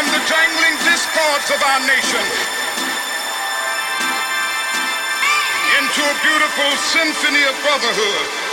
from the jangling discords of our nation into a beautiful symphony of brotherhood.